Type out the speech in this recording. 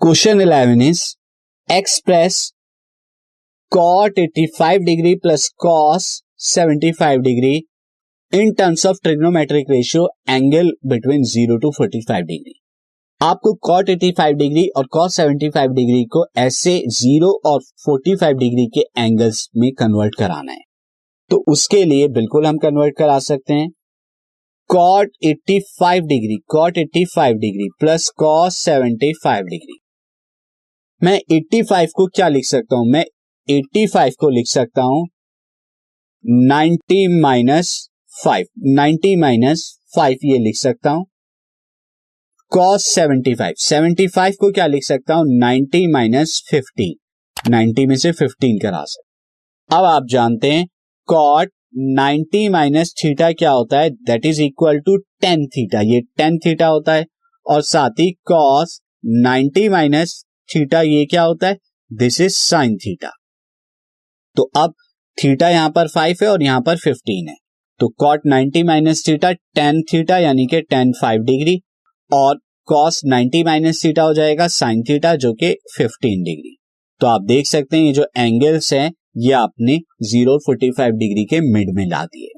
Question eleven is express cot 85 degree plus cos 75 degree in terms of trigonometric ratio angle between zero to 45 degree आपको cot 85 degree और cos 75 degree को ऐसे zero और 45 degree के angles में convert कराना है। तो उसके लिए बिल्कुल हम कन्वर्ट करा सकते हैं। Cot 85 degree cot 85 degree plus cos 75 degree मैं 85 को क्या लिख सकता हूँ? मैं 85 को लिख सकता हूँ। 90 minus five ninety minus five ये लिख सकता हूँ। Cos seventy five seventy five को क्या लिख सकता हूँ? नाइनटी माइनस फिफ्टीन नाइनटी में से फिफ्टीन करा सकते अब आप जानते हैं कॉट नाइनटी माइनस थीटा क्या होता है? That is equal to tan theta ये टेन थीटा होता है। और साथ ही कॉस नाइनटी माइनस थीटा ये क्या होता है? दिस इज़ साइन थीटा तो अब थीटा यहाँ पर फाइव है और यहाँ पर फिफ्टीन है। तो cot ninety minus theta tan theta यानी कि टेन फाइव डिग्री और कॉस 90 माइनस थीटा हो जाएगा साइन थीटा जो कि 15 डिग्री तो आप देख सकते हैं ये जो एंगल्स हैं, ये आपने ज़ीरो फोर्टी फाइव डिग्री के मिड में ला दिए।